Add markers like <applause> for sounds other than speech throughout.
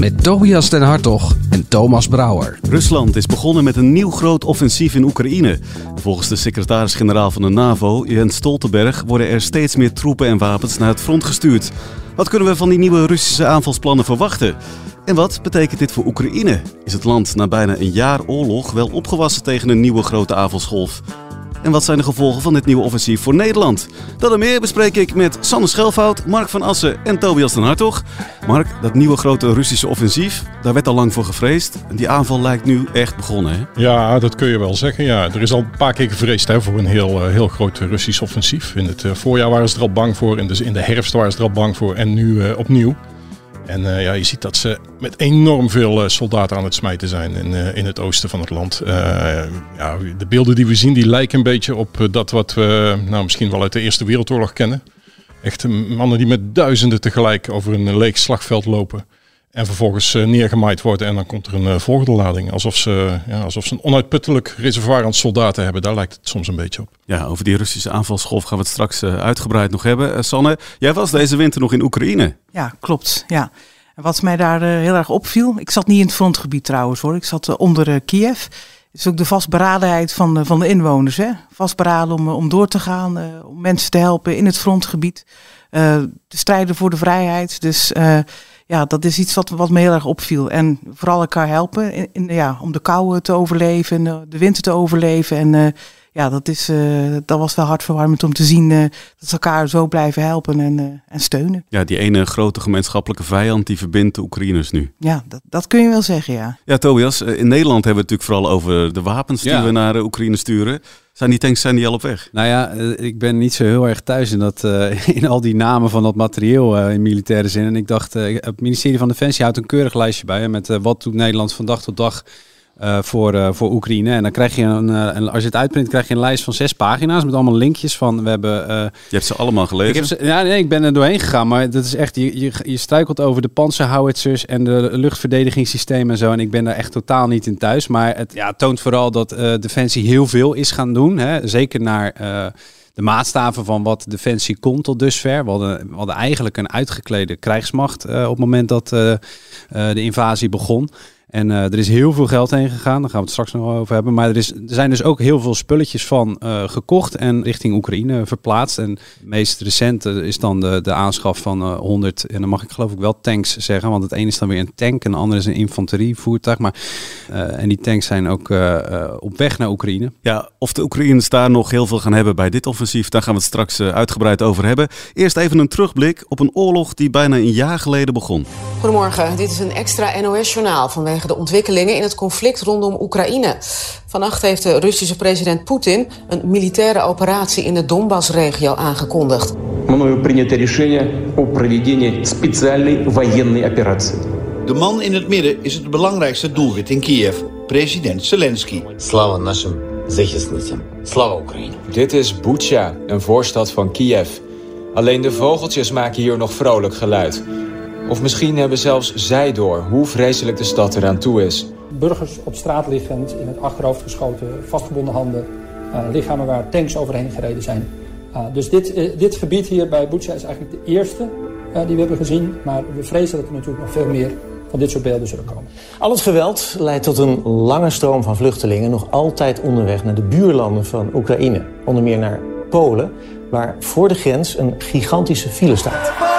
Met Tobias den Hartog en Thomas Brouwer. Rusland is begonnen met een nieuw groot offensief in Oekraïne. Volgens de secretaris-generaal van de NAVO, Jens Stoltenberg, worden er steeds meer troepen en wapens naar het front gestuurd. Wat kunnen we van die nieuwe Russische aanvalsplannen verwachten? En wat betekent dit voor Oekraïne? Is het land na bijna een jaar oorlog wel opgewassen tegen een nieuwe grote aanvalsgolf? En wat zijn de gevolgen van dit nieuwe offensief voor Nederland? Dat en meer bespreek ik met Sanne Schelfout, Mark van Assen en Tobias den Hartog. Mark, dat nieuwe grote Russische offensief, daar werd al lang voor gevreesd. En die aanval lijkt nu echt begonnen, hè? Ja, dat kun je wel zeggen. Ja. Er is al een paar keer gevreesd hè, voor een heel, uh, heel groot Russisch offensief. In het uh, voorjaar waren ze er al bang voor, in de, in de herfst waren ze er al bang voor en nu uh, opnieuw. En uh, ja, je ziet dat ze met enorm veel uh, soldaten aan het smijten zijn in, uh, in het oosten van het land. ja, de beelden die we zien, die lijken een beetje op dat wat we nou, misschien wel uit de Eerste Wereldoorlog kennen. Echt mannen die met duizenden tegelijk over een leeg slagveld lopen. En vervolgens neergemaaid worden en dan komt er een volgende lading. Alsof ze, ja, alsof ze een onuitputtelijk reservoir aan soldaten hebben. Daar lijkt het soms een beetje op. Ja, over die Russische aanvalsgolf gaan we het straks uitgebreid nog hebben. Sanne, jij was deze winter nog in Oekraïne. Ja, klopt. Ja. En wat mij daar uh, heel erg opviel, ik zat niet in het frontgebied trouwens hoor, ik zat uh, onder uh, Kiev. Het is ook de vastberadenheid van, van de inwoners. Hè? Vastberaden om, om door te gaan, om mensen te helpen in het frontgebied. te strijden voor de vrijheid. Dus ja, dat is iets wat, wat me heel erg opviel. En vooral elkaar helpen in, ja, om de kou te overleven, en de winter te overleven. En ja, dat, is, uh, dat was wel hartverwarmend om te zien uh, dat ze elkaar zo blijven helpen en, uh, en steunen. Ja, die ene grote gemeenschappelijke vijand die verbindt de Oekraïners nu. Ja, dat, dat kun je wel zeggen, ja. Ja, Tobias, in Nederland hebben we het natuurlijk vooral over de wapens die ja. we naar de Oekraïne sturen. Zijn die tanks zijn die al op weg? Nou ja, ik ben niet zo heel erg thuis in, dat, <laughs> in al die namen van dat materieel in militaire zin. En ik dacht, het ministerie van Defensie houdt een keurig lijstje bij met wat doet Nederland van dag tot dag uh, voor, uh, voor Oekraïne. En dan krijg je een, uh, als je het uitprint, krijg je een lijst van zes pagina's met allemaal linkjes van we hebben. je hebt ze allemaal gelezen? Ik heb ze, ja, nee, ik ben er doorheen gegaan, maar dat is echt, je, je, je struikelt over de panzerhowitzers en de luchtverdedigingssystemen en zo. En ik ben daar echt totaal niet in thuis. Maar het ja, toont vooral dat Defensie heel veel is gaan doen. Hè? Zeker naar de maatstaven van wat Defensie komt tot dusver. We hadden, we hadden eigenlijk een uitgeklede krijgsmacht op het moment dat de invasie begon. En uh, er is heel veel geld heen gegaan. Daar gaan we het straks nog over hebben. Maar er, is, er zijn dus ook heel veel spulletjes van uh, gekocht en richting Oekraïne verplaatst. En het meest recente is dan de, de aanschaf van uh, 100, en dan mag ik geloof ik wel tanks zeggen. Want het ene is dan weer een tank en de andere is een infanterievoertuig. Maar, en die tanks zijn ook op weg naar Oekraïne. Ja, of de Oekraïners daar nog heel veel gaan hebben bij dit offensief, daar gaan we het straks uitgebreid over hebben. Eerst even een terugblik op een oorlog die bijna een jaar geleden begon. Goedemorgen, dit is een extra NOS-journaal vanwege de ontwikkelingen in het conflict rondom Oekraïne. Vannacht heeft de Russische president Poetin een militaire operatie in de Donbass-regio aangekondigd. Мною принято решение о проведении специальной военной операции. De man in het midden is het belangrijkste doelwit in Kiev, president Zelensky. Slava нашим захисницям. Slava Oekraïne. Dit is Bucha, een voorstad van Kiev. Alleen de vogeltjes maken hier nog vrolijk geluid. Of misschien hebben zelfs zij door hoe vreselijk de stad eraan toe is. Burgers op straat liggend, in het achterhoofd geschoten, vastgebonden handen. Uh, lichamen waar tanks overheen gereden zijn. Uh, dus dit, uh, dit gebied hier bij Bucha is eigenlijk de eerste die we hebben gezien. Maar we vrezen dat er natuurlijk nog veel meer van dit soort beelden zullen komen. Al het geweld leidt tot een lange stroom van vluchtelingen... nog altijd onderweg naar de buurlanden van Oekraïne. Onder meer naar Polen, waar voor de grens een gigantische file staat.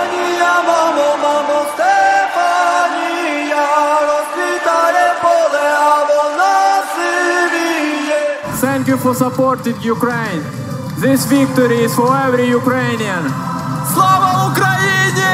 Thank you for supporting Ukraine. This victory is for every Ukrainian. Slava Oekraïne!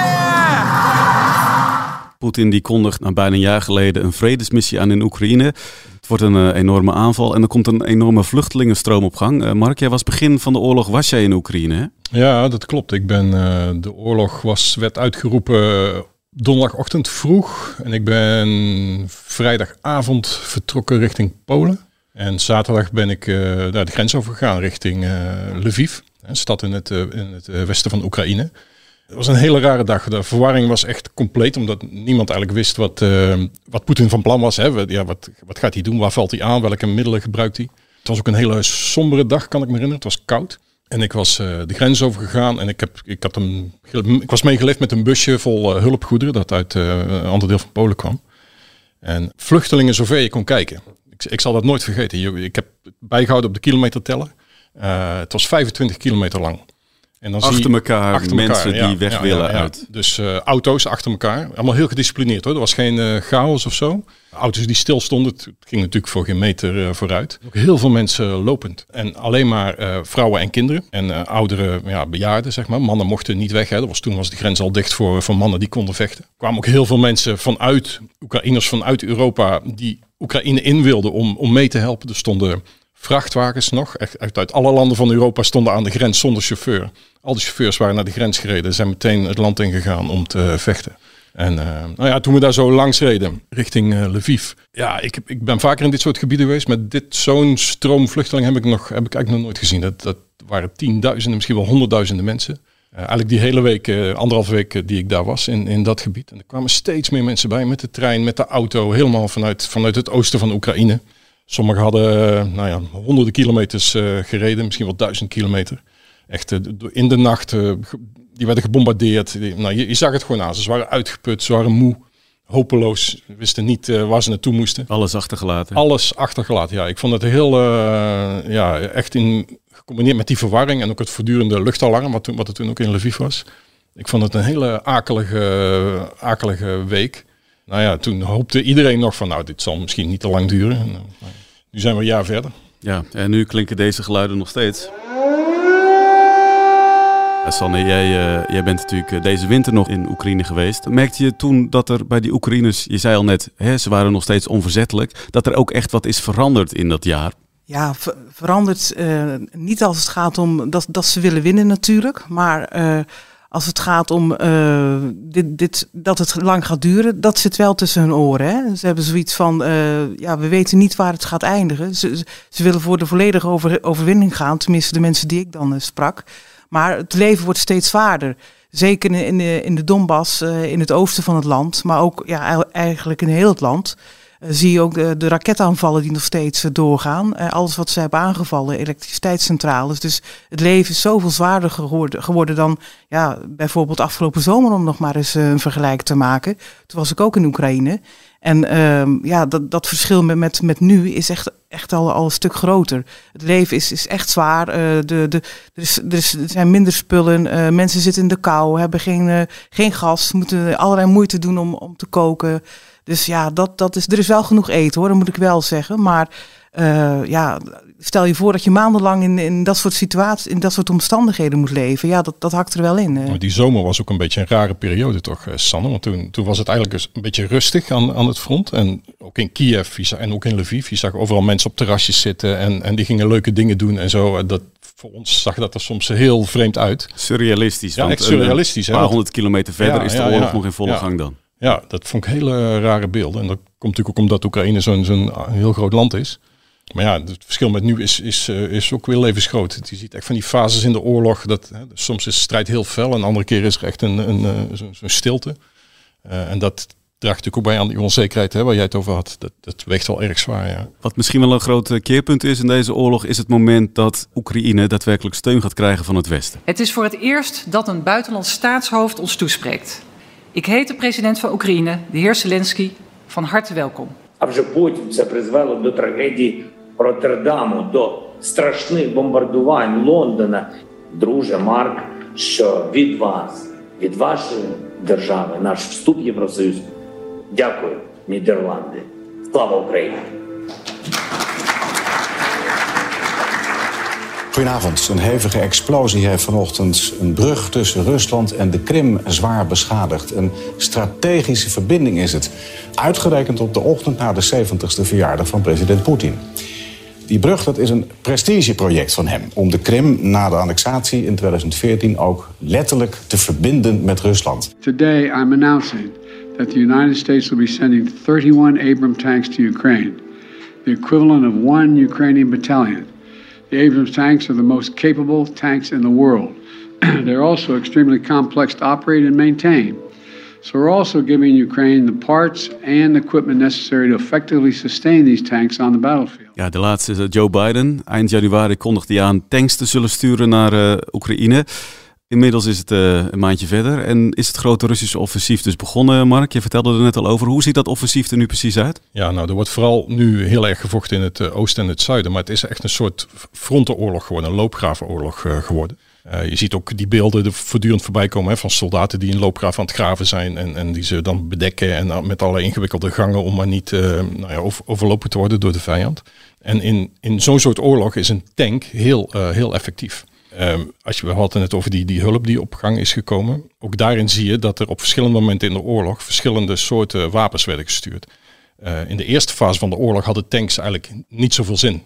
Poetin die kondigt na bijna een jaar geleden een vredesmissie aan in Oekraïne. Het wordt een uh, enorme aanval en er komt een enorme vluchtelingenstroom op gang. Uh, Mark, jij was begin van de oorlog, was jij in Oekraïne hè? Ja, dat klopt. Ik ben, uh, de oorlog was, werd uitgeroepen donderdagochtend vroeg. En ik ben vrijdagavond vertrokken richting Polen. En zaterdag ben ik uh, naar de grens overgegaan richting uh, Lviv, een stad in het, uh, in het westen van Oekraïne. Het was een hele rare dag. De verwarring was echt compleet, omdat niemand eigenlijk wist wat, wat Poetin van plan was. Hè. Ja, wat, wat gaat hij doen? Waar valt hij aan? Welke middelen gebruikt hij? Het was ook een hele sombere dag, kan ik me herinneren. Het was koud. En ik was de grens overgegaan en ik, heb, ik, had een, ik was meegeleefd met een busje vol hulpgoederen dat uit een ander deel van Polen kwam. En vluchtelingen zover je kon kijken. Ik, zal dat nooit vergeten. Ik heb bijgehouden op de kilometerteller. Uh, het was 25 kilometer lang. En dan achter elkaar achter mensen die weg willen uit. Dus uh, auto's achter elkaar. Allemaal heel gedisciplineerd hoor. Er was geen uh, chaos of zo. Auto's die stil stonden. Het ging natuurlijk voor geen meter uh, vooruit. Ook heel veel mensen lopend. En alleen maar vrouwen en kinderen. En oudere ja, bejaarden zeg maar. Mannen mochten niet weg. Hè. Dat was, toen was de grens al dicht voor, voor mannen die konden vechten. Er kwamen ook heel veel mensen vanuit, Oekraïners vanuit Europa, die Oekraïne in wilden om, om mee te helpen. Er stonden vrachtwagens nog, echt uit alle landen van Europa stonden aan de grens zonder chauffeur. Al die chauffeurs waren naar de grens gereden, zijn meteen het land ingegaan om te vechten. En uh, nou ja, toen we daar zo langs reden, richting uh, Lviv. Ja, ik, ik ben vaker in dit soort gebieden geweest. Met dit zo'n stroom vluchtelingen heb ik, nog, heb ik eigenlijk nog nooit gezien. Dat, dat waren tienduizenden, misschien wel honderdduizenden mensen. Eigenlijk die hele week, anderhalve week die ik daar was in, in dat gebied. En er kwamen steeds meer mensen bij met de trein, met de auto. Helemaal vanuit, vanuit het oosten van Oekraïne. Sommigen hadden nou ja, honderden kilometers gereden, misschien wel duizend kilometer. Echt in de nacht die werden gebombardeerd. nou, je, je, zag het gewoon aan. Ze waren uitgeput, ze waren moe, hopeloos, wisten niet waar ze naartoe moesten. Alles achtergelaten. Alles achtergelaten, ja. Ik vond het heel, ja, echt in, gecombineerd met die verwarring en ook het voortdurende luchtalarm, wat, toen, wat er toen ook in Lviv was. Ik vond het een hele akelige, akelige week. Nou ja, toen hoopte iedereen nog van, nou, dit zal misschien niet te lang duren. Nu zijn we een jaar verder. Ja, en nu klinken deze geluiden nog steeds. Sanne, jij, uh, jij bent natuurlijk eh, deze winter nog in Oekraïne geweest. Merkte je toen dat er bij die Oekraïners, je zei al net, hè, ze waren nog steeds onverzettelijk, dat er ook echt wat is veranderd in dat jaar? Ja, veranderd uh, niet als het gaat om dat, dat ze willen winnen natuurlijk, maar uh, als het gaat om uh, dit, dit, dat het lang gaat duren, dat zit wel tussen hun oren. Hè? Ze hebben zoiets van, ja, we weten niet waar het gaat eindigen. Ze, ze willen voor de volledige over, overwinning gaan, tenminste de mensen die ik dan sprak. Maar het leven wordt steeds zwaarder. Zeker in de, in de Donbass, in het oosten van het land, maar ook ja, eigenlijk in heel het land. Uh, zie je ook de, raketaanvallen die nog steeds uh, doorgaan. alles wat ze hebben aangevallen, elektriciteitscentrales. Dus het leven is zoveel zwaarder geworden, geworden dan ja, bijvoorbeeld afgelopen zomer, om nog maar eens een vergelijk te maken. Toen was ik ook in Oekraïne. En uh, ja, dat, dat verschil met, met, met nu is echt, echt al, al een stuk groter. Het leven is, is echt zwaar. Uh, de, de, er, is, er, zijn minder spullen. Uh, mensen zitten in de kou, hebben geen, uh, geen gas, moeten allerlei moeite doen om, om te koken. Dus ja, dat, dat is, er is wel genoeg eten hoor, dat moet ik wel zeggen. Maar ja, stel je voor dat je maandenlang in, in dat soort situaties, in dat soort omstandigheden moet leven. Ja, dat, dat hakt er wel in. Maar die zomer was ook een beetje een rare periode toch, eh, Sanne? Want toen, toen was het eigenlijk dus een beetje rustig aan, aan het front. En ook in Kiev en ook in Lviv. Je zag overal mensen op terrasjes zitten en, en die gingen leuke dingen doen en zo. Dat, voor ons zag dat er soms heel vreemd uit. Surrealistisch. Ja, echt surrealistisch. Een paar honderd kilometer verder is de oorlog nog in volle gang dan. Ja, dat vond ik hele rare beelden. En dat komt natuurlijk ook omdat Oekraïne zo'n zo'n heel groot land is. Maar ja, het verschil met nu is, is, uh, is ook weer levensgroot. Je ziet echt van die fases in de oorlog. Dat, hè, soms is de strijd heel fel en andere keer is er echt een, een, een eh, zo'n zo stilte. Uh, en dat draagt natuurlijk ook bij aan die onzekerheid hè, waar jij het over had. Dat, dat weegt wel erg zwaar, ja. Wat misschien wel een groot keerpunt is in deze oorlog... is het moment dat Oekraïne daadwerkelijk steun gaat krijgen van het Westen. Het is voor het eerst dat een buitenlands staatshoofd ons toespreekt. Ik heet de president van Oekraïne, de heer Zelensky, van harte welkom. А вже потім це призвело до трагедії Роттердаму до страшних бомбардувань Лондона. Друже Марк, що від вас, від вашої держави, наш вступ в Євросоюз. Дякую, Нідерланди. Слава Україні! Goedenavond. Een hevige explosie heeft vanochtend een brug tussen Rusland en de Krim zwaar beschadigd. Een strategische verbinding is het. Uitgerekend op de ochtend na de 70ste verjaardag van president Poetin. Die brug dat is een prestigeproject van hem om de Krim na de annexatie in 2014 ook letterlijk te verbinden met Rusland. Today I'm announcing that the United States will be sending 31 Abram tanks to Ukraine. the equivalent of one Ukrainian battalion. The Abrams tanks are the most capable tanks in the world. <clears throat> They're also extremely complex to operate and maintain. So we're also giving Ukraine the parts and equipment necessary to effectively sustain these tanks on the battlefield. Ja, de laatste is eh, Joe Biden. Eind januari kondigde hij aan tanks te zullen sturen naar uh, Oekraïne. Inmiddels is het uh, een maandje verder en is het grote Russische offensief dus begonnen, Mark. Je vertelde er net al over. Hoe ziet dat offensief er nu precies uit? Ja, nou, er wordt vooral nu heel erg gevochten in het oosten en het zuiden. Maar het is echt een soort frontenoorlog geworden, een loopgravenoorlog geworden. je ziet ook die beelden er voortdurend voorbij komen hè, van soldaten die in loopgraven aan het graven zijn. En, en die ze dan bedekken en met alle ingewikkelde gangen om maar niet nou ja, over, overlopen te worden door de vijand. En in, in zo'n soort oorlog is een tank heel, heel effectief. Um, als je, we hadden het over die, die hulp die op gang is gekomen. Ook daarin zie je dat er op verschillende momenten in de oorlog verschillende soorten wapens werden gestuurd. Uh, in de eerste fase van de oorlog hadden tanks eigenlijk niet zoveel zin.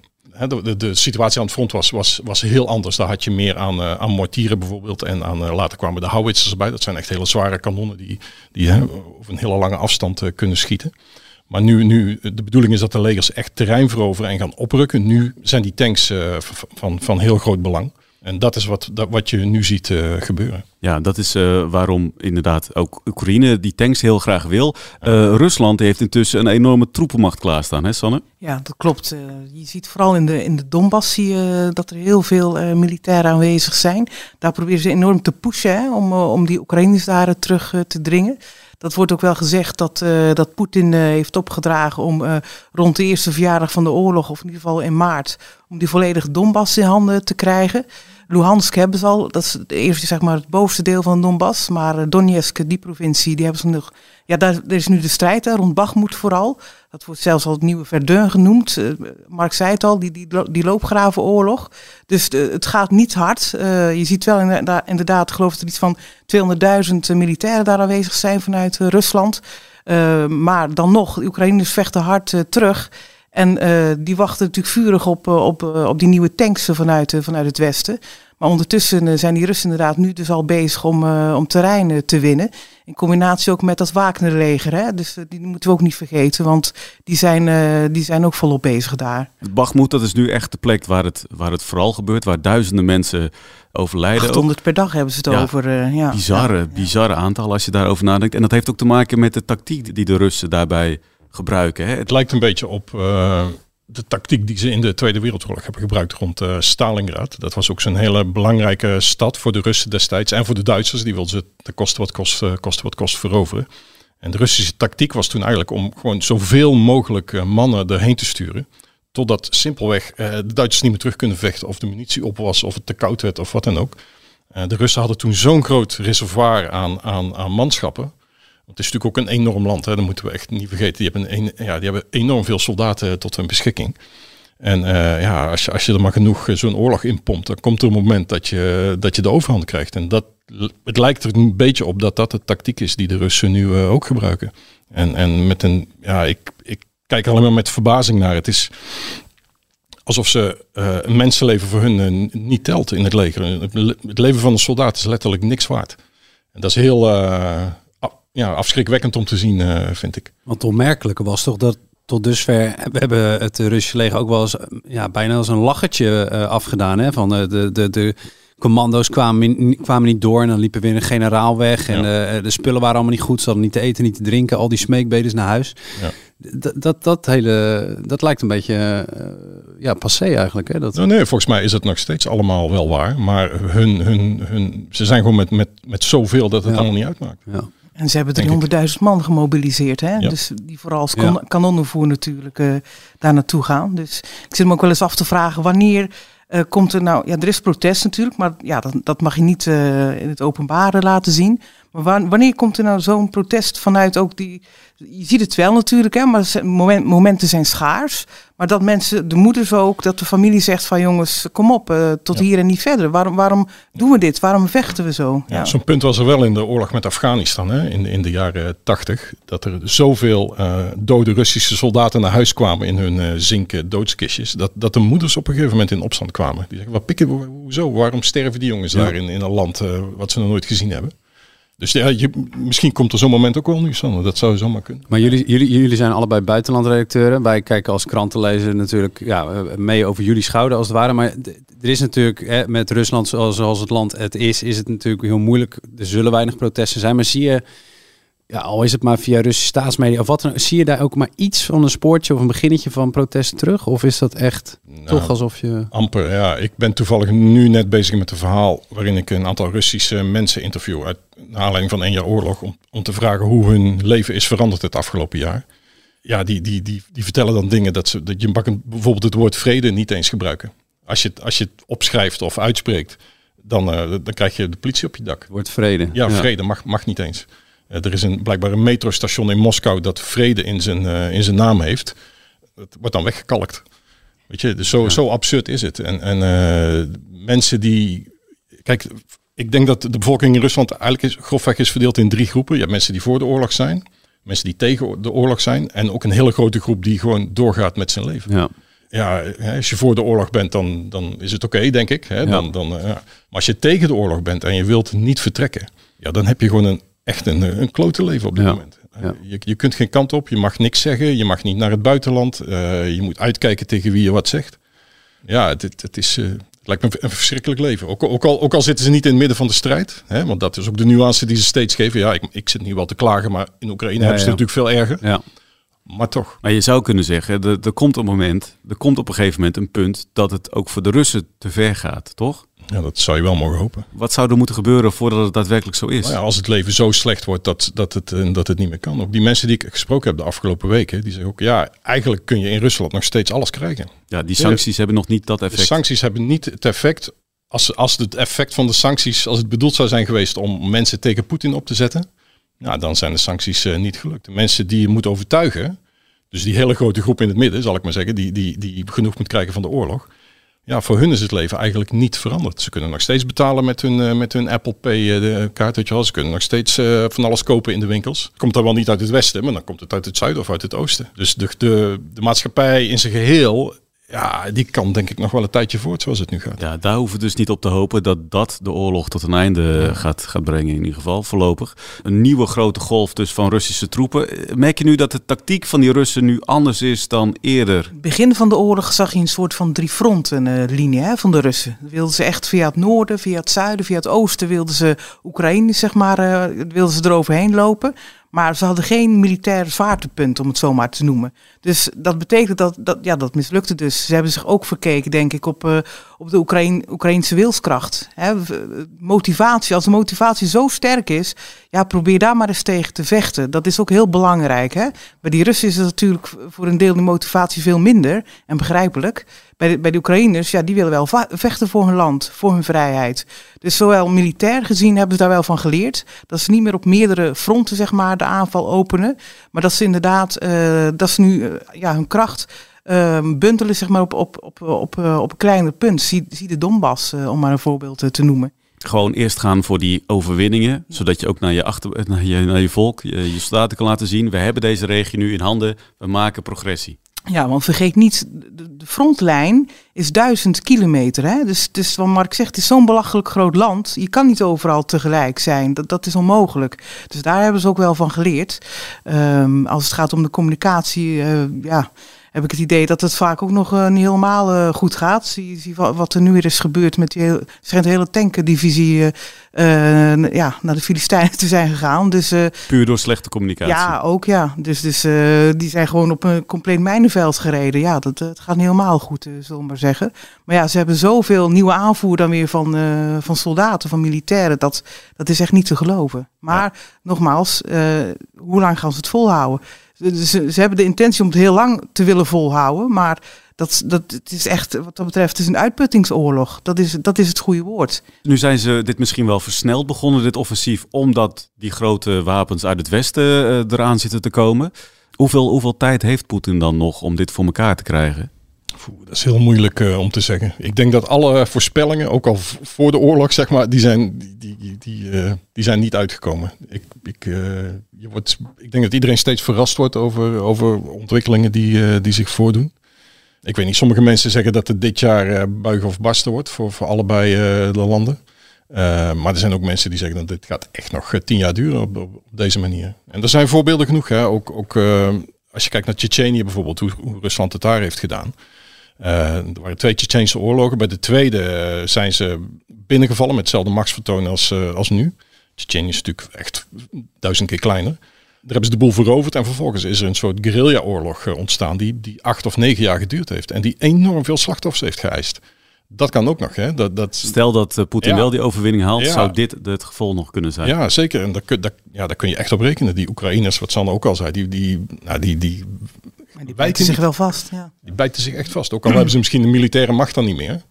De, de, situatie aan het front was, was, was heel anders. Daar had je meer aan, uh, aan mortieren bijvoorbeeld. En aan, later kwamen de howitzers erbij. Dat zijn echt hele zware kanonnen die, die over een hele lange afstand kunnen schieten. Maar nu, nu, de bedoeling is dat de legers echt terrein veroveren en gaan oprukken. Nu zijn die tanks van, van heel groot belang. En dat is wat, dat, wat je nu ziet uh, gebeuren. Ja, dat is uh, waarom inderdaad ook Oekraïne die tanks heel graag wil. Uh, Rusland heeft intussen een enorme troepenmacht klaarstaan, hè Sanne? Ja, dat klopt. je ziet vooral in de, in de Donbass zie je dat er heel veel militairen aanwezig zijn. Daar proberen ze enorm te pushen hè, om, om die Oekraïners daar terug te dringen. Dat wordt ook wel gezegd dat, uh, dat Poetin uh, heeft opgedragen om uh, rond de eerste verjaardag van de oorlog, of in ieder geval in maart, om die volledige Donbass in handen te krijgen. Luhansk hebben ze al, dat is het eerste, zeg maar, het bovenste deel van Donbass. Maar Donetsk, die provincie, die hebben ze nog. Ja, daar, er is nu de strijd hè, rond Bakhmut vooral. Dat wordt zelfs al het nieuwe Verdun genoemd. Uh, Mark zei het al, die, die, die loopgravenoorlog. Dus de, het gaat niet hard. Je ziet wel inderdaad, inderdaad geloof ik, er iets van 200.000 militairen daar aanwezig zijn vanuit Rusland. maar dan nog, de Oekraïners vechten hard terug. En uh, die wachten natuurlijk vurig op, op, op die nieuwe tanks vanuit, vanuit het westen. Maar ondertussen zijn die Russen inderdaad nu dus al bezig om, uh, om terrein te winnen. In combinatie ook met dat Wagnerleger. Hè? Dus die moeten we ook niet vergeten, want die zijn, uh, die zijn ook volop bezig daar. Bakhmut, dat is nu echt de plek waar het, waar het vooral gebeurt, waar duizenden mensen overlijden. 800 per dag hebben ze het ja, over. Ja. Bizarre, ja. bizarre aantal als je daarover nadenkt. En dat heeft ook te maken met de tactiek die de Russen daarbij gebruiken. Hè? Het lijkt een beetje op uh, de tactiek die ze in de Tweede Wereldoorlog hebben gebruikt rond uh, Stalingrad. Dat was ook zo'n hele belangrijke stad voor de Russen destijds en voor de Duitsers. Die wilden ze de kosten wat kost, uh, kosten wat kost veroveren. En de Russische tactiek was toen eigenlijk om gewoon zoveel mogelijk mannen erheen te sturen. Totdat simpelweg de Duitsers niet meer terug kunnen vechten. Of de munitie op was, of het te koud werd, of wat dan ook. de Russen hadden toen zo'n groot reservoir aan, aan, aan manschappen het is natuurlijk ook een enorm land, hè. dat moeten we echt niet vergeten. Die hebben, een, ja, die hebben enorm veel soldaten tot hun beschikking. En uh, ja, als je, als je er maar genoeg zo'n oorlog in pompt, dan komt er een moment dat je, dat je de overhand krijgt. En dat, het lijkt er een beetje op dat dat de tactiek is die de Russen nu ook gebruiken. En, en met een, ja, ik, ik kijk alleen maar met verbazing naar. Het is alsof ze een mensenleven voor hun niet telt in het leger. Het leven van een soldaat is letterlijk niks waard. En dat is heel ja, afschrikwekkend om te zien, uh, vind ik. Want het onmerkelijke was toch dat tot dusver we hebben het Russische leger ook wel eens ja, bijna als een lachertje uh, afgedaan. Hè? Van uh, de, de, de commando's kwamen, kwamen niet door en dan liepen weer een generaal weg. En ja. de spullen waren allemaal niet goed. Ze hadden niet te eten, niet te drinken. Al die smeekbedes naar huis. Ja. Dat, dat, dat, hele, dat lijkt een beetje ja, passé eigenlijk. Hè? Dat... Nou, nee, volgens mij is het nog steeds allemaal wel waar. Maar hun, hun, hun, ze zijn gewoon met, met, met zoveel dat het ja. allemaal niet uitmaakt. Ja. En ze hebben 300.000 man gemobiliseerd, hè? Ja. Dus die vooral als kan ja. kanonnenvoer natuurlijk uh, daar naartoe gaan. Dus ik zit me ook wel eens af te vragen wanneer uh, komt er nou... Ja, er is protest natuurlijk, maar ja, dat, dat mag je niet uh, in het openbare laten zien. Maar wanneer komt er nou zo'n protest vanuit ook die... Je ziet het wel natuurlijk, hè, maar moment, momenten zijn schaars. Maar dat mensen, de moeders ook, dat de familie zegt van jongens, kom op, uh, tot ja. hier en niet verder. Waarom, waarom doen we dit? Waarom vechten we zo? Ja, ja. Zo'n punt was er wel in de oorlog met Afghanistan hè, in, in de jaren tachtig. Dat er zoveel uh, dode Russische soldaten naar huis kwamen in hun uh, zinken doodskistjes. Dat, dat de moeders op een gegeven moment in opstand kwamen. Die zeggen, wat pikken we, hoezo? Waarom sterven die jongens daar in, in een land wat ze nog nooit gezien hebben? Dus ja, misschien komt er zo'n moment ook wel nu, Sander. Dat zou zomaar kunnen. Maar jullie, jullie, jullie zijn allebei buitenlandredacteuren. Wij kijken als krantenlezer natuurlijk ja, mee over jullie schouder als het ware. Maar er is natuurlijk hè, met Rusland zoals het land het is, is het natuurlijk heel moeilijk. Er zullen weinig protesten zijn. Maar zie je, ja, al is het maar via Russische staatsmedia of wat dan zie je daar ook maar iets van een spoortje of een beginnetje van protesten terug? Of is dat echt toch alsof je... Amper, ja. Ik ben toevallig nu net bezig met een verhaal waarin ik een aantal Russische mensen interview uit naar aanleiding van één jaar oorlog om, om te vragen hoe hun leven is veranderd het afgelopen jaar. Ja, die, die, die, die vertellen dan dingen dat ze dat je bijvoorbeeld het woord vrede niet eens gebruiken. Als je, het- als je het opschrijft of uitspreekt, dan, eh, dan krijg je de politie op je dak. Wordt vrede. Ja, vrede mag, mag niet eens. Eh, er is een, blijkbaar een metrostation in Moskou dat vrede in zijn, eh, in zijn naam heeft. Dat wordt dan weggekalkt. Weet je, dus zo, zo absurd is het. En, en eh, mensen die. Kijk, ik denk dat de bevolking in Rusland eigenlijk is, grofweg is verdeeld in drie groepen. Je hebt mensen die voor de oorlog zijn, mensen die tegen de oorlog zijn. En ook een hele grote groep die gewoon doorgaat met zijn leven. Ja. Ja, als je voor de oorlog bent, dan, dan is het oké, denk ik. Hè? Dan, dan, ja. Maar als je tegen de oorlog bent en je wilt niet vertrekken, ja, dan heb je gewoon een, echt een, een klote leven op dit Ja. moment. Eh, Je, je kunt geen kant op, je mag niks zeggen, je mag niet naar het buitenland, eh, je moet uitkijken tegen wie je wat zegt. Ja, het, het, het is, eh, het lijkt me een verschrikkelijk leven. Ook, al- ook, al, ook al zitten ze niet in het midden van de strijd, hè, want dat is ook de nuance die ze steeds geven. Ja, ik, ik zit nu wel te klagen, maar in Oekraïne Ja, hebben ze natuurlijk veel erger. Ja. Maar toch. Maar je zou kunnen zeggen, er, er komt een moment, er komt op een gegeven moment een punt dat het ook voor de Russen te ver gaat, toch? Ja, dat zou je wel mogen hopen. Wat zou er moeten gebeuren voordat het daadwerkelijk zo is? Nou ja, als het leven zo slecht wordt dat, dat, het, eh, dat het niet meer kan. Ook die mensen die ik gesproken heb de afgelopen weken, die zeggen ook, ja, eigenlijk kun je in Rusland nog steeds alles krijgen. Ja, die sancties hebben nog niet dat De effect. sancties hebben niet het effect. Als, als het effect van de sancties, als het bedoeld zou zijn geweest om mensen tegen Poetin op te zetten, nou, dan zijn de sancties eh, niet gelukt. De mensen die je moet overtuigen, dus die hele grote groep in het midden, zal ik maar zeggen, die, die, die genoeg moet krijgen van de oorlog. Ja, voor hun is het leven eigenlijk niet veranderd. Ze kunnen nog steeds betalen met hun, eh, met hun Apple Pay eh, de kaart, je wel. Ze kunnen nog steeds eh, van alles kopen in de winkels. Komt dan wel niet uit het westen, maar dan komt het uit het zuiden of uit het oosten. Dus de, de, de maatschappij in zijn geheel, ja, die kan denk ik nog wel een tijdje voort zoals het nu gaat. Ja, daar hoeven we dus niet op te hopen dat dat de oorlog tot een einde gaat, gaat brengen, in ieder geval voorlopig. Een nieuwe grote golf dus van Russische troepen. Eh, Merk je nu dat de tactiek van die Russen nu anders is dan eerder? begin van de oorlog zag je een soort van drie fronten eh, linie hè, van de Russen. Wilden ze echt via het noorden, via het zuiden, via het oosten wilden ze Oekraïne zeg maar, eh, wilden ze eroverheen lopen. Maar ze hadden geen militair zwaartepunt, om het zo maar te noemen. Dus dat betekent dat, dat ja, dat mislukte dus. Ze hebben zich ook verkeken, denk ik, op, eh, op de Oekraïn, Oekraïnse wilskracht. Hè, v- motivatie, als de motivatie zo sterk is, ja, probeer daar maar eens tegen te vechten. Dat is ook heel belangrijk. Hè? Bij die Russen is het natuurlijk voor een deel die motivatie veel minder en begrijpelijk. Bij de, bij de Oekraïners, ja, die willen wel vechten voor hun land, voor hun vrijheid. Dus zowel militair gezien hebben ze daar wel van geleerd. Dat ze niet meer op meerdere fronten, zeg maar, de aanval openen. Maar dat ze inderdaad, eh, dat ze nu eh, ja, hun kracht eh, bundelen, zeg maar, op, op, op, op, eh, op een kleiner punt. Zie, zie de Donbass, om maar een voorbeeld te noemen. Gewoon eerst gaan voor die overwinningen, zodat je ook naar je, achter, naar je, naar je volk, je, je soldaten kan laten zien. We hebben deze regio nu in handen, we maken progressie. Ja, want vergeet niet, de, frontlijn is duizend kilometer. Hè? Dus, dus wat Mark zegt, het is zo'n belachelijk groot land. Je kan niet overal tegelijk zijn. Dat, dat is onmogelijk. Dus daar hebben ze ook wel van geleerd. Ehm, als het gaat om de communicatie, eh, ja, heb ik het idee dat het vaak ook nog eh, niet helemaal eh, goed gaat. Zie, zie wa- wat er nu weer is gebeurd met die heel, schijnt de hele tankendivisie eh, ja, naar de Filistijnen te zijn gegaan. Dus Puur door slechte communicatie. ja, ook ja. Dus, dus die zijn gewoon op een compleet mijnenveld gereden. Ja, dat, gaat niet helemaal goed, zullen we maar zeggen. Maar ja, ze hebben zoveel nieuwe aanvoer dan weer van, van soldaten, van militairen. Dat, dat is echt niet te geloven. Maar nogmaals, hoe lang gaan ze het volhouden? Ze, ze, hebben de intentie om het heel lang te willen volhouden. Maar dat, dat, het is echt, wat dat betreft, het is een uitputtingsoorlog. Dat is, dat is het goede woord. Nu zijn ze dit misschien wel versneld begonnen, dit offensief, omdat die grote wapens uit het westen eh, eraan zitten te komen. Hoeveel, hoeveel tijd heeft Poetin dan nog om dit voor elkaar te krijgen? Dat is heel moeilijk eh, om te zeggen. Ik denk dat alle voorspellingen, ook al voor de oorlog, zeg maar, die zijn, die, die, die, eh, die zijn niet uitgekomen. Ik, ik, eh, je wordt, ik denk dat iedereen steeds verrast wordt over, over ontwikkelingen die, eh, die zich voordoen. Ik weet niet, sommige mensen zeggen dat het dit jaar eh, buigen of barsten wordt voor, voor allebei eh, de landen. Maar er zijn ook mensen die zeggen dat dit gaat echt nog tien jaar duren op, deze manier. En er zijn voorbeelden genoeg. Hè? Ook, ook als je kijkt naar Tsjetsjenië bijvoorbeeld, hoe, hoe, Rusland het daar heeft gedaan. Uh, er waren twee Tsjetsjeense oorlogen. Bij de tweede zijn ze binnengevallen met hetzelfde machtsvertoon als, als nu. Tsjetsjenië is natuurlijk echt duizend keer kleiner. Daar hebben ze de boel veroverd en vervolgens is er een soort guerrilla-oorlog ontstaan die, die acht of negen jaar geduurd heeft. En die enorm veel slachtoffers heeft geëist. Dat kan ook nog. Hè? Dat, dat... Stel dat uh, Poetin wel die overwinning haalt, ja. zou dit het gevolg nog kunnen zijn. Ja, zeker. En daar, daar, ja, daar kun je echt op rekenen. Die Oekraïners, wat Sanne ook al zei, die, die, nou, die, die, maar die bijten zich wel vast. Ja. Die bijten zich echt vast. Ook al hebben ze misschien een militaire macht dan niet meer.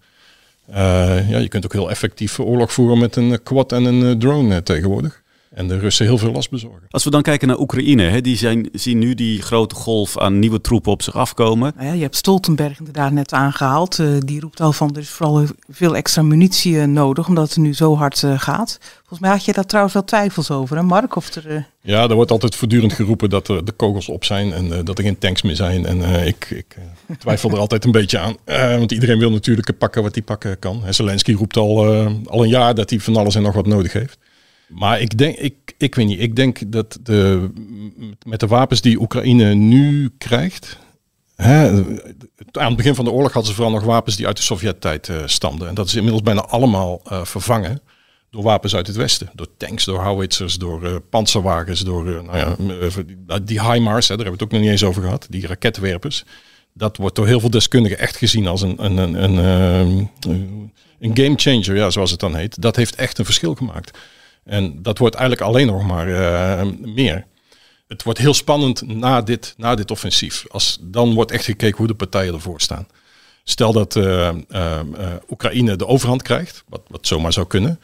Uh, ja, je kunt ook heel effectief oorlog voeren met een quad en een drone tegenwoordig en de Russen heel veel last bezorgen. Als we dan kijken naar Oekraïne, hè, die zijn, zien nu die grote golf aan nieuwe troepen op zich afkomen. Nou ja, je hebt Stoltenberg inderdaad net aangehaald. Uh, die roept al van er is vooral veel extra munitie uh, nodig, omdat het nu zo hard uh, gaat. Volgens mij had je daar trouwens wel twijfels over, hè Mark? Of er, Ja, er wordt altijd voortdurend geroepen dat er de kogels op zijn en dat er geen tanks meer zijn. En ik, ik twijfel er altijd een beetje aan. want iedereen wil natuurlijk pakken wat hij pakken kan. Zelensky roept al, al een jaar dat hij van alles en nog wat nodig heeft. Maar ik denk, ik, ik weet niet, ik denk dat de, met de wapens die Oekraïne nu krijgt. Hè, aan het begin van de oorlog hadden ze vooral nog wapens die uit de Sovjet-tijd uh, stamden. En dat is inmiddels bijna allemaal uh, vervangen door wapens uit het Westen. Door tanks, door howitzers, door uh, panzerwagens, door nou ja, die HIMARS, hè, daar hebben we het ook nog niet eens over gehad, die raketwerpers. Dat wordt door heel veel deskundigen echt gezien als een, een, een, een, een game changer, ja, zoals het dan heet. Dat heeft echt een verschil gemaakt. En dat wordt eigenlijk alleen nog maar uh, meer. Het wordt heel spannend na dit, na dit offensief. Als, dan wordt echt gekeken hoe de partijen ervoor staan. Stel dat uh, uh, Oekraïne de overhand krijgt, wat, wat zomaar zou kunnen.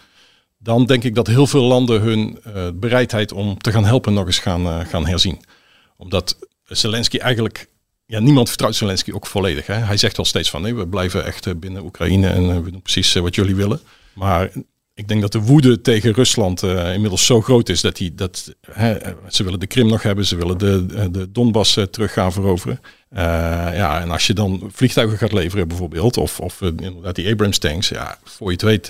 Dan denk ik dat heel veel landen hun bereidheid om te gaan helpen nog eens gaan, gaan herzien. Omdat Zelensky eigenlijk ja, niemand vertrouwt Zelensky ook volledig. Hè. Hij zegt al steeds van nee, we blijven echt binnen Oekraïne en we doen precies wat jullie willen. Maar ik denk dat de woede tegen Rusland uh, inmiddels zo groot is dat, die, dat hè, ze willen de Krim nog hebben, ze willen de, de Donbass uh, terug gaan veroveren. Uh, ja, en als je dan vliegtuigen gaat leveren bijvoorbeeld, of, of inderdaad die Abrams tanks, ja, voor je het weet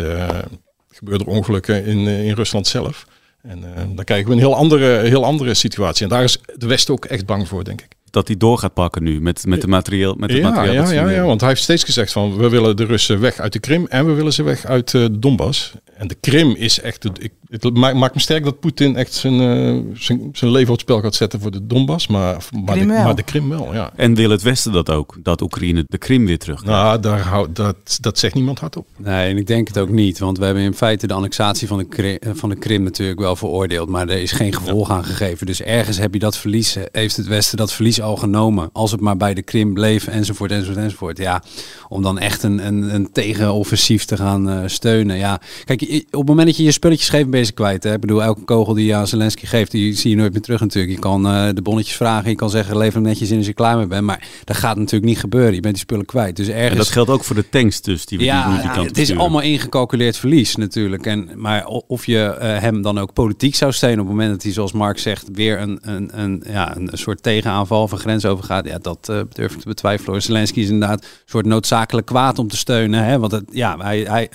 gebeuren er ongelukken in, in Rusland zelf. En dan krijgen we een heel andere, heel andere situatie. En daar is de Westen ook echt bang voor, denk ik dat hij door gaat pakken nu met, met de materieel. Met ja, materieel ja, ja, ja, want hij heeft steeds gezegd van we willen de Russen weg uit de Krim en we willen ze weg uit uh, Donbass. En de Krim is echt, ik, het maakt me sterk dat Poetin echt zijn, uh, zijn, zijn leven op het spel gaat zetten voor de Donbass, maar, maar, de, maar de Krim wel. Ja. En wil het Westen dat ook, dat Oekraïne de Krim weer terug Nou, daar houdt dat, dat zegt niemand hardop. Nee, en ik denk het ook niet, want we hebben in feite de annexatie van de Krim, van de Krim natuurlijk wel veroordeeld, maar er is geen gevolg ja. aan gegeven. Dus ergens heb je dat verlies, heeft het Westen dat verlies al genomen als het maar bij de Krim bleef, enzovoort, enzovoort, enzovoort. Ja, om dan echt een, een, een tegenoffensief te gaan uh, steunen. Ja, kijk, op het moment dat je je spulletjes geeft, ben je kwijt. Hè? Ik bedoel, elke kogel die je aan Zelensky geeft, die zie je nooit meer terug natuurlijk. Je kan uh, de bonnetjes vragen, je kan zeggen, lever hem netjes in als je klaar mee bent. Maar dat gaat natuurlijk niet gebeuren. Je bent die spullen kwijt. Dus ergens... En dat geldt ook voor de tanks dus, die we ja, die, ja, het is allemaal ingecalculeerd verlies natuurlijk. En, maar of je uh, hem dan ook politiek zou steunen op het moment dat hij, zoals Mark zegt, weer een, een, een, ja, een soort tegenaanval van grens overgaat. Ja, dat uh, durf ik te betwijfelen. Zelensky is inderdaad een soort noodzakelijk kwaad om te steunen. Hè? Want het, ja, hij, hij,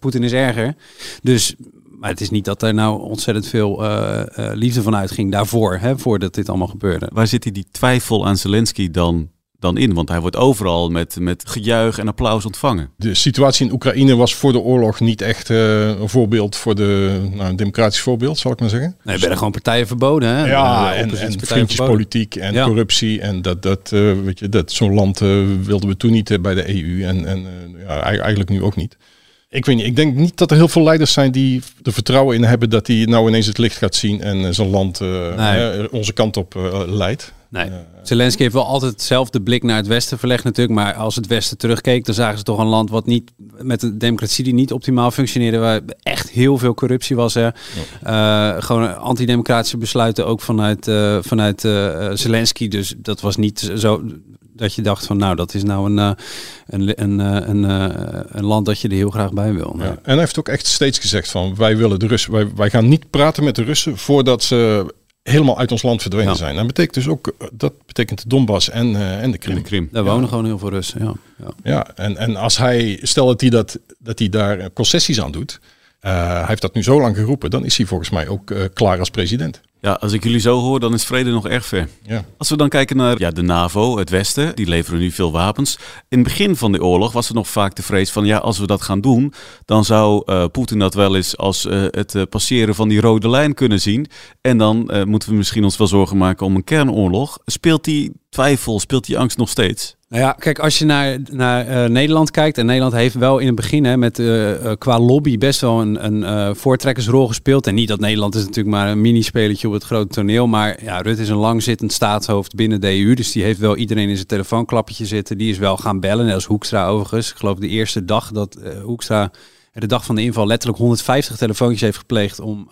Poetin is erger. Dus maar het is niet dat er nou ontzettend veel uh, uh, liefde van uitging daarvoor, hè, voordat dit allemaal gebeurde. Waar zit hij die twijfel aan Zelensky dan, dan in? Want hij wordt overal met, met gejuich en applaus ontvangen. De situatie in Oekraïne was voor de oorlog niet echt uh, een voorbeeld voor de, nou, een democratisch voorbeeld, zal ik maar zeggen. Nee, werden gewoon partijen verboden. Hè? Ja, en, en vriendjespolitiek en ja. corruptie. En dat, dat, weet je, dat zo'n land wilden we toen niet bij de EU en, en ja, eigenlijk nu ook niet. Ik weet niet, ik denk niet dat er heel veel leiders zijn die er vertrouwen in hebben dat hij nou ineens het licht gaat zien en zijn land uh, nee. onze kant op leidt. Nee. Zelensky heeft wel altijd dezelfde blik naar het Westen verlegd natuurlijk. Maar als het Westen terugkeek, dan zagen ze toch een land wat niet met een democratie die niet optimaal functioneerde. Waar echt heel veel corruptie was. Hè. Ja. Uh, gewoon antidemocratische besluiten ook vanuit, uh, vanuit Zelensky. Dus dat was niet zo dat je dacht van nou, dat is nou een, een, een, een, een land dat je er heel graag bij wil. Ja. En hij heeft ook echt steeds gezegd van wij willen de Russen, wij, wij gaan niet praten met de Russen voordat ze helemaal uit ons land verdwenen ja. zijn. Dat betekent dus ook, dat betekent de Donbass en, uh, en de Krim. De Krim. Daar wonen ja. gewoon heel veel Russen, ja. Ja, ja en, en als hij, stel dat hij, dat, dat hij daar concessies aan doet, Eh, hij heeft dat nu zo lang geroepen, dan is hij volgens mij ook eh, klaar als president. Ja, als ik jullie zo hoor, dan is vrede nog erg ver. Ja. Als we dan kijken naar ja, de NAVO, het Westen, die leveren nu veel wapens. In het begin van de oorlog was er nog vaak de vrees van, ja, als we dat gaan doen, dan zou eh, Poetin dat wel eens als eh, het eh, passeren van die rode lijn kunnen zien. En dan moeten we misschien ons wel zorgen maken om een kernoorlog. Speelt die twijfel, speelt die angst nog steeds? Nou ja, kijk, als je naar, naar eh, Nederland kijkt, en Nederland heeft wel in het begin hè, met, eh, qua lobby best wel een, een voortrekkersrol gespeeld. En niet dat Nederland is natuurlijk maar een mini-spelletje op het grote toneel, maar ja, Rutte is een langzittend staatshoofd binnen de EU, dus die heeft wel iedereen in zijn telefoonklappetje zitten. Die is wel gaan bellen, net als Hoekstra overigens. Ik geloof de eerste dag dat Hoekstra, de dag van de inval, letterlijk 150 telefoontjes heeft gepleegd om...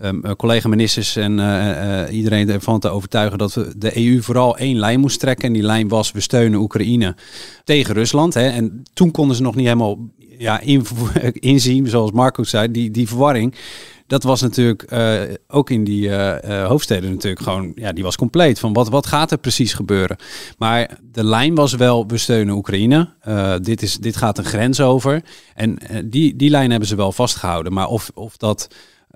eh, um, uh, collega-ministers en uh, uh, iedereen ervan te overtuigen dat we de EU vooral één lijn moest trekken. En die lijn was, we steunen Oekraïne tegen Rusland. Hè. En toen konden ze nog niet helemaal ja, in, <laughs> inzien, zoals Marco zei, die, die verwarring. Dat was natuurlijk ook in die hoofdsteden natuurlijk gewoon, ja, die was compleet. Van wat, wat gaat er precies gebeuren? Maar de lijn was wel, we steunen Oekraïne. dit, is, dit gaat een grens over. En die, die lijn hebben ze wel vastgehouden. Maar of, of dat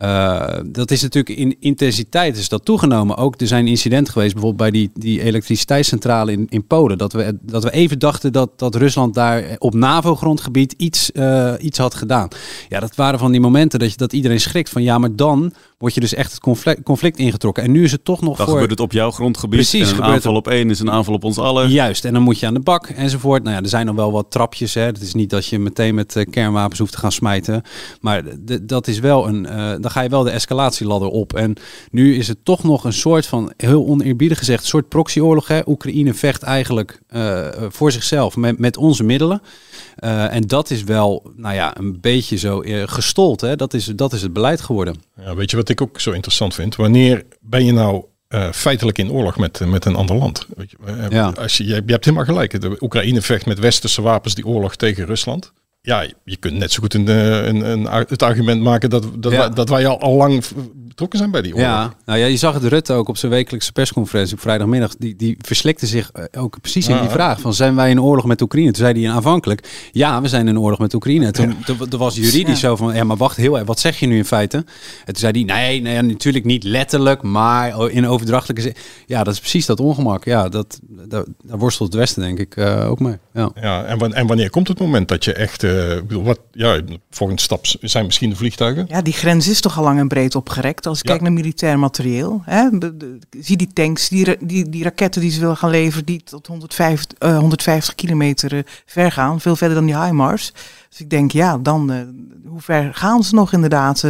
uh, dat is natuurlijk in intensiteit is dat toegenomen. Ook er zijn incidenten geweest, bijvoorbeeld bij die, die elektriciteitscentrale in, in Polen. Dat we, dat we even dachten dat, dat Rusland daar op NAVO-grondgebied iets, uh, iets had gedaan. Ja, dat waren van die momenten dat, je, dat iedereen schrikt van ja, maar dan word je dus echt het conflict, conflict ingetrokken. En nu is het toch nog dan voor... gebeurt het op jouw grondgebied. Precies. En een aanval op één is een aanval op ons allen. Juist. En dan moet je aan de bak enzovoort. Nou ja, er zijn nog wel wat trapjes. Hè. Het is niet dat je meteen met uh, kernwapens hoeft te gaan smijten. Maar dat is wel een... Uh, dan ga je wel de escalatieladder op. En nu is het toch nog een soort van, heel oneerbiedig gezegd, een soort proxyoorlog. Hè. Oekraïne vecht eigenlijk uh, voor zichzelf met, met onze middelen. Uh, en dat is wel, nou ja, een beetje zo uh, gestold. Hè? Dat, is, dat is het beleid geworden. Ja, weet je wat ik ook zo interessant vind? Wanneer ben je nou uh, feitelijk in oorlog met, met een ander land? Weet je, ja. als je, je, je hebt helemaal gelijk. De Oekraïne vecht met westerse wapens die oorlog tegen Rusland. Ja, je kunt net zo goed een, een, een, het argument maken dat, dat, ja. wij, dat wij al, al lang betrokken zijn bij die oorlog. Ja, nou ja, je zag het Rutte ook op zijn wekelijkse persconferentie op vrijdagmiddag. Die, die verslikte zich ook precies in die vraag van zijn wij in oorlog met Oekraïne? Toen zei hij aanvankelijk, ja, we zijn in oorlog met Oekraïne. Toen, ja. toen was juridisch ja. zo van, ja, maar wacht heel even, wat zeg je nu in feite? En toen zei hij, nee, nee, natuurlijk niet letterlijk, maar in overdrachtelijke zin. Ja, dat is precies dat ongemak. Ja, dat, daar, daar worstelt het Westen denk ik uh, ook mee. Ja, ja en, en wanneer komt het moment dat je echt, uh, wat, ja, volgende stap zijn misschien de vliegtuigen? Ja, die grens is toch al lang en breed opgerekt. Als ik ja. kijk naar militair materieel, hè, zie die tanks, die, die, die raketten die ze willen gaan leveren, die tot 150, uh, 150 kilometer uh, ver gaan, veel verder dan die HIMARS. Dus ik denk, ja, dan, uh, hoe ver gaan ze nog inderdaad?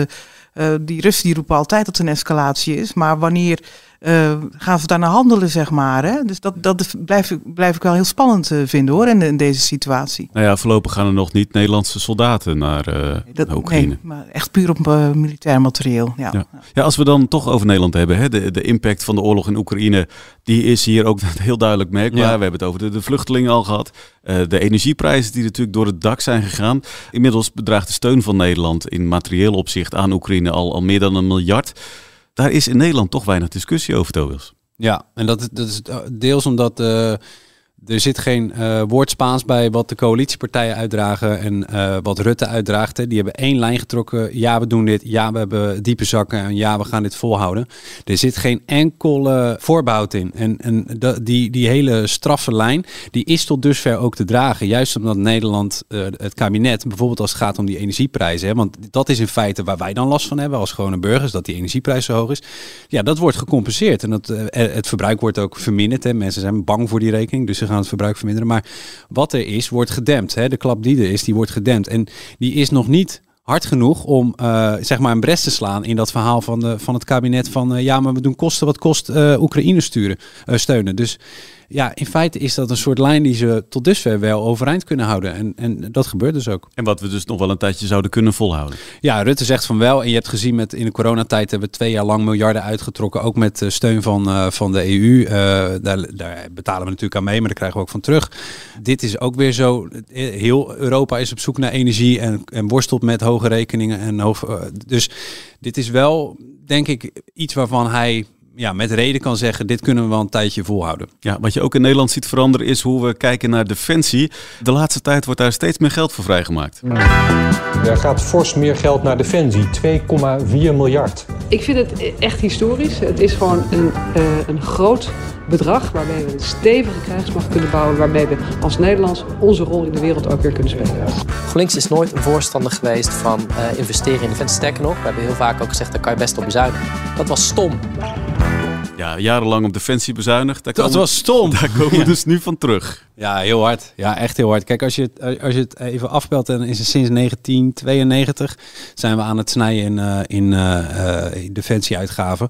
Uh, die Russen die roepen altijd dat het een escalatie is, maar wanneer uh, gaan ze daarna handelen, zeg maar. Hè? Dus dat, dat blijf, ik, blijf ik wel heel spannend uh, vinden hoor, in, in, deze situatie. Nou ja, voorlopig gaan er nog niet Nederlandse soldaten naar, uh, nee, dat, naar Oekraïne. Nee, maar echt puur op militair materieel. Ja. Ja. ja, als we dan toch over Nederland hebben, hè, de, de impact van de oorlog in Oekraïne, die is hier ook <laughs> heel duidelijk merkbaar. Ja. We hebben het over de, de vluchtelingen al gehad. de energieprijzen die natuurlijk door het dak zijn gegaan. Inmiddels bedraagt de steun van Nederland in materieel opzicht aan Oekraïne al, al meer dan een miljard daar is in Nederland toch weinig discussie over, Tobias. Ja, en dat, dat is deels omdat uh, er zit geen uh, woord Spaans bij wat de coalitiepartijen uitdragen en uh, wat Rutte uitdraagt. Die hebben één lijn getrokken. Ja, we doen dit. Ja, we hebben diepe zakken. En ja, we gaan dit volhouden. Er zit geen enkele voorbehoud in. En, en die, die hele straffe lijn, die is tot dusver ook te dragen. Juist omdat Nederland, uh, het kabinet, bijvoorbeeld als het gaat om die energieprijzen. Hè, want dat is in feite waar wij dan last van hebben als gewone burgers, dat die energieprijs zo hoog is. Ja, dat wordt gecompenseerd. En dat, het verbruik wordt ook verminderd. Hè. Mensen zijn bang voor die rekening, dus ze gaan het verbruik verminderen. Maar wat er is, wordt gedempt. Hè? De klap die er is, die wordt gedempt. En die is nog niet hard genoeg om uh, zeg maar een bres te slaan in dat verhaal van, de, van het kabinet van uh, ja, maar we doen kosten wat kost uh, Oekraïne sturen, steunen. Dus ja, in feite is dat een soort lijn die ze tot dusver wel overeind kunnen houden. En, en dat gebeurt dus ook. En wat we dus nog wel een tijdje zouden kunnen volhouden. Ja, Rutte zegt van wel. En je hebt gezien met in de coronatijd hebben we twee jaar lang miljarden uitgetrokken. Ook met uh, steun van, uh, van de EU. Uh, daar, daar, betalen we natuurlijk aan mee, maar daar krijgen we ook van terug. Dit is ook weer zo. Heel Europa is op zoek naar energie en, en worstelt met hoge rekeningen. En hoog, dus dit is wel, denk ik, iets waarvan hij ja, met reden kan zeggen, dit kunnen we wel een tijdje volhouden. Ja, wat je ook in Nederland ziet veranderen is hoe we kijken naar defensie. De laatste tijd wordt daar steeds meer geld voor vrijgemaakt. Er gaat fors meer geld naar defensie, 2,4 miljard. Ik vind het echt historisch. Het is gewoon een, uh, een groot bedrag waarmee we een stevige krijgsmacht kunnen bouwen. Waarmee we als Nederlands onze rol in de wereld ook weer kunnen spelen. GroenLinks is nooit een voorstander geweest van uh, investeren in defensie. Sterker nog, we hebben heel vaak ook gezegd, daar kan je best op bezuinigen. Dat was stom. Ja, jarenlang op defensie bezuinigd. Daar dat komen, was stom. <laughs> Daar komen we dus nu van terug. Ja, heel hard. Ja, echt heel hard. Kijk, als je het, als je het even afbelt, dan is het sinds 1992 zijn we aan het snijden in, uh, in, uh, defensieuitgaven.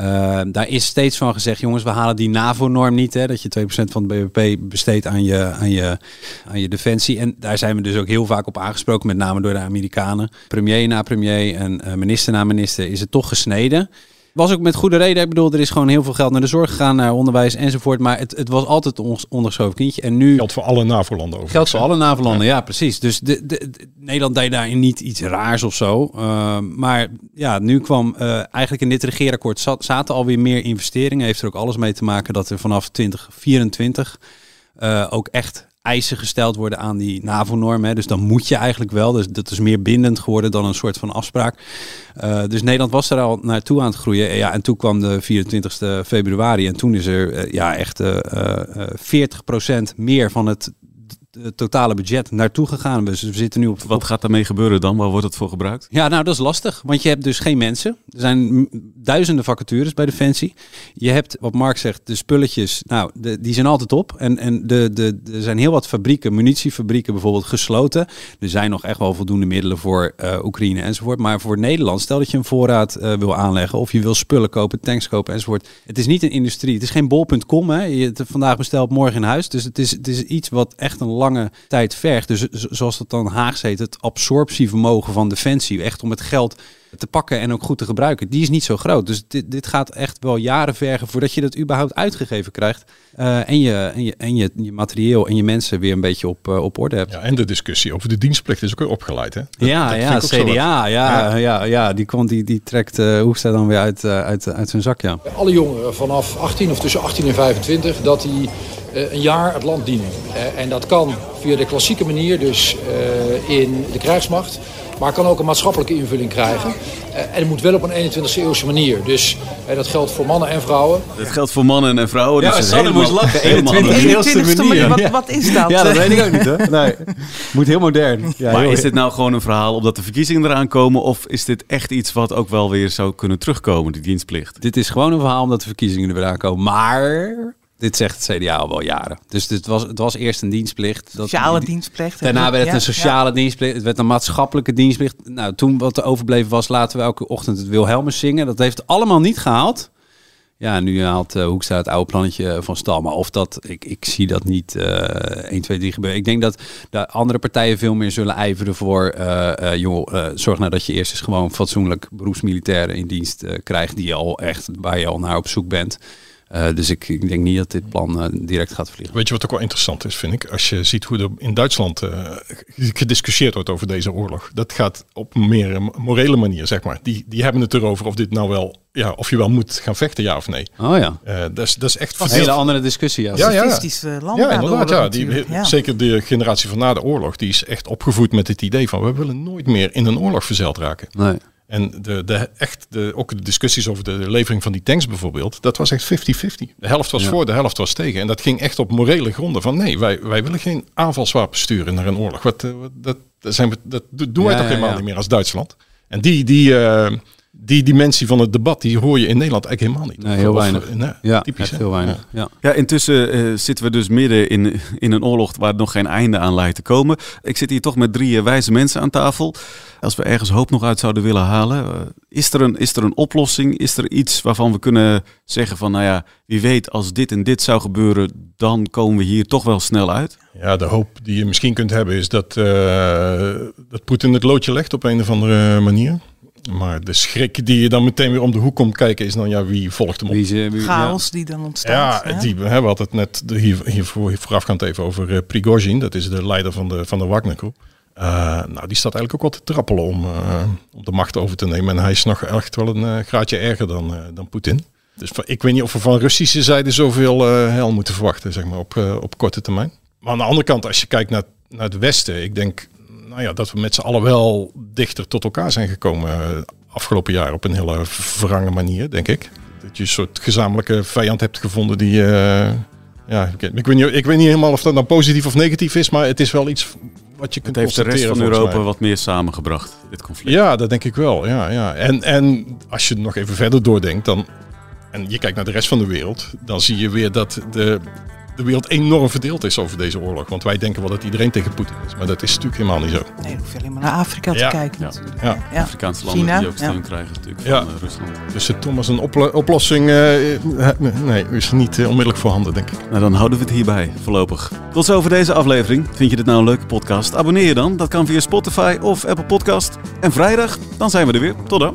Uh, daar is steeds van gezegd, jongens, we halen die NAVO-norm niet. Hè, dat je 2% van het BBP besteedt aan je, aan, je, aan je defensie. En daar zijn we dus ook heel vaak op aangesproken, met name door de Amerikanen. Premier na premier en minister na minister is het toch gesneden. Was ook met goede reden. Ik bedoel, er is gewoon heel veel geld naar de zorg gegaan, naar onderwijs enzovoort. Maar het, het was altijd ons ondergeschoven kindje. En nu... Geldt voor alle NAVO-landen over. Geldt voor alle NAVO-landen, ja. precies. Dus de, de, Nederland deed daarin niet iets raars of zo. Uh, maar ja, nu kwam uh, eigenlijk in dit regeerakkoord zat, zaten alweer meer investeringen. Heeft er ook alles mee te maken dat er vanaf 2024 uh, ook echt eisen gesteld worden aan die NAVO-norm. Dus dan moet je eigenlijk wel. Dus dat is meer bindend geworden dan een soort van afspraak. Uh, dus Nederland was er al naartoe aan het groeien. Ja, en toen kwam de 24 februari. En toen is er uh, ja, echt uh, 40% meer van het het totale budget naartoe gegaan. Dus we zitten nu op... Wat gaat daarmee gebeuren dan? Waar wordt het voor gebruikt? Ja, nou dat is lastig. Want je hebt dus geen mensen. Er zijn duizenden vacatures bij Defensie. Je hebt, wat Mark zegt, de spulletjes. Nou, de, die zijn altijd op. En, en de, de, er zijn heel wat fabrieken, munitiefabrieken bijvoorbeeld, gesloten. Er zijn nog echt wel voldoende middelen voor uh, Oekraïne enzovoort. Maar voor Nederland, stel dat je een voorraad uh, wil aanleggen. Of je wil spullen kopen, tanks kopen enzovoort. Het is niet een industrie. Het is geen bol.com. Hè. Je hebt vandaag besteld, morgen in huis. Dus het is, het is iets wat echt een tijd vergt. Dus zoals het dan Haags heet, het absorptievermogen van Defensie. Echt om het geld te pakken en ook goed te gebruiken. Die is niet zo groot. Dus dit, dit gaat echt wel jaren vergen voordat je dat überhaupt uitgegeven krijgt. Uh, en je, en, je, en je, je materieel en je mensen weer een beetje op, uh, op orde hebt. Ja, en de discussie over de dienstplicht is ook weer opgeleid. Hè? Dat, ja, dat ja, CDA, ja, ja, ja, ja, die, komt, die, die trekt uh, Hoefstra dan weer uit, uit, uit zijn zak. Ja. Alle jongeren vanaf 18 of tussen 18 en 25, dat die een jaar het land dienen. en dat kan via de klassieke manier, dus in de krijgsmacht. Maar kan ook een maatschappelijke invulling krijgen. en het moet wel op een 21e eeuwse manier. Dus dat geldt voor mannen en vrouwen. Dat geldt voor mannen en vrouwen. Ja, dus Sanne moest lachen. 21e manier. Wat, wat is dat? Ja, dat weet ik ook niet. Hè? <laughs> Nee. Moet heel modern. Ja, maar heel is dit nou gewoon een verhaal omdat de verkiezingen eraan komen? Of is dit echt iets wat ook wel weer zou kunnen terugkomen, die dienstplicht? Dit is gewoon een verhaal omdat de verkiezingen er weer aankomen. Maar dit zegt het CDA al wel jaren. Dus dit was, het was eerst een dienstplicht. Dat, sociale dienstplicht. Daarna werd het een sociale ja. dienstplicht. Het werd een maatschappelijke dienstplicht. Nou, toen wat er overbleven was, laten we elke ochtend het Wilhelmus zingen. Dat heeft allemaal niet gehaald. Ja, nu haalt uh, Hoekstra het oude plannetje van stal. Maar of dat, ik, ik zie dat niet uh, 1, 2, 3 gebeuren. Ik denk dat de andere partijen veel meer zullen ijveren voor... Uh, uh, joh, zorg nou dat je eerst eens gewoon fatsoenlijk beroepsmilitairen in dienst krijgt... Die je al echt, waar je al naar op zoek bent. Uh, dus ik, ik, denk niet dat dit plan uh, direct gaat vliegen. Weet je wat ook wel interessant is, vind ik? Als je ziet hoe er in Duitsland uh, gediscussieerd wordt over deze oorlog. Dat gaat op meer een morele manier, zeg maar. Die, die hebben het erover of dit nou wel, ja, of je wel moet gaan vechten, ja of nee. Oh ja. dat, is, dat is echt... Een hele andere discussie, ja. Ja, ja. land ja inderdaad. Ja, die, ja. Zeker de generatie van na de oorlog, die is echt opgevoed met het idee van we willen nooit meer in een oorlog verzeild raken. Nee. En de, de, echt de, ook de discussies over de levering van die tanks bijvoorbeeld, dat was echt 50-50. De helft was ja. voor, de helft was tegen. En dat ging echt op morele gronden van nee, wij, wij willen geen aanvalswapen sturen naar een oorlog. Wat, dat, dat, zijn we, dat doen wij ja, toch helemaal ja. niet meer als Duitsland. En die, die, uh, die dimensie van het debat, die hoor je in Nederland eigenlijk helemaal niet. Nee, heel of, weinig. Nee, ja, typisch. heel weinig. Ja. ja, intussen uh, zitten we dus midden in, in een oorlog waar nog geen einde aan lijkt te komen. Ik zit hier toch met drie uh, wijze mensen aan tafel. Als we ergens hoop nog uit zouden willen halen, uh, is, er een, is er een oplossing? Is er iets waarvan we kunnen zeggen van, nou ja, wie weet als dit en dit zou gebeuren, dan komen we hier toch wel snel uit? Ja, de hoop die je misschien kunt hebben is dat, dat Poetin het loodje legt op een of andere manier. Maar de schrik die je dan meteen weer om de hoek komt kijken is dan ja, wie volgt hem op? Wie ze, wie, Chaos ja. die dan ontstaat. Ja. Die, we hebben het net hier, hier voor, voorafgaand even over uh, Prigozhin. Dat is de leider van de, van de Wagner Groep. Uh, nou, die staat eigenlijk ook wel te trappelen om, uh, om de macht over te nemen. En hij is nog echt wel een graadje erger dan, dan Poetin. Dus van- ik weet niet of we van Russische zijde zoveel eh hel moeten verwachten, zeg maar, op, eh, op korte termijn. Maar aan de andere kant, als je kijkt naar, naar het Westen, ik denk nou ja, dat we met z'n allen wel dichter tot elkaar zijn gekomen eh, afgelopen jaar op een hele verrange manier, denk ik. Dat je een soort gezamenlijke vijand hebt gevonden die. eh, ja, ik, weet niet, ik weet niet helemaal of dat nou positief of negatief is, maar het is wel iets wat je kunt Het heeft de rest van Europa mij. wat meer samengebracht, dit conflict. Ja, dat denk ik wel. Ja, ja. En, en als je nog even verder doordenkt, dan, en je kijkt naar de rest van de wereld, dan zie je weer dat de, de wereld enorm verdeeld is over deze oorlog. Want wij denken wel dat iedereen tegen Poetin is, maar dat is natuurlijk helemaal niet zo. Nee, hoef je alleen maar naar Afrika Ja. te kijken Ja. natuurlijk. Ja. Ja. Afrikaanse landen China, die ook steun ja. krijgen natuurlijk Ja. van eh, Rusland. Dus uh, Thomas, een oplo- oplossing eh, eh, nee, is niet onmiddellijk voorhanden, denk ik. Nou, dan houden we het hierbij, voorlopig. Tot zover deze aflevering. Vind je dit nou een leuke podcast? Abonneer je dan. Dat kan via Spotify of Apple Podcast. En vrijdag, dan zijn we er weer. Tot dan.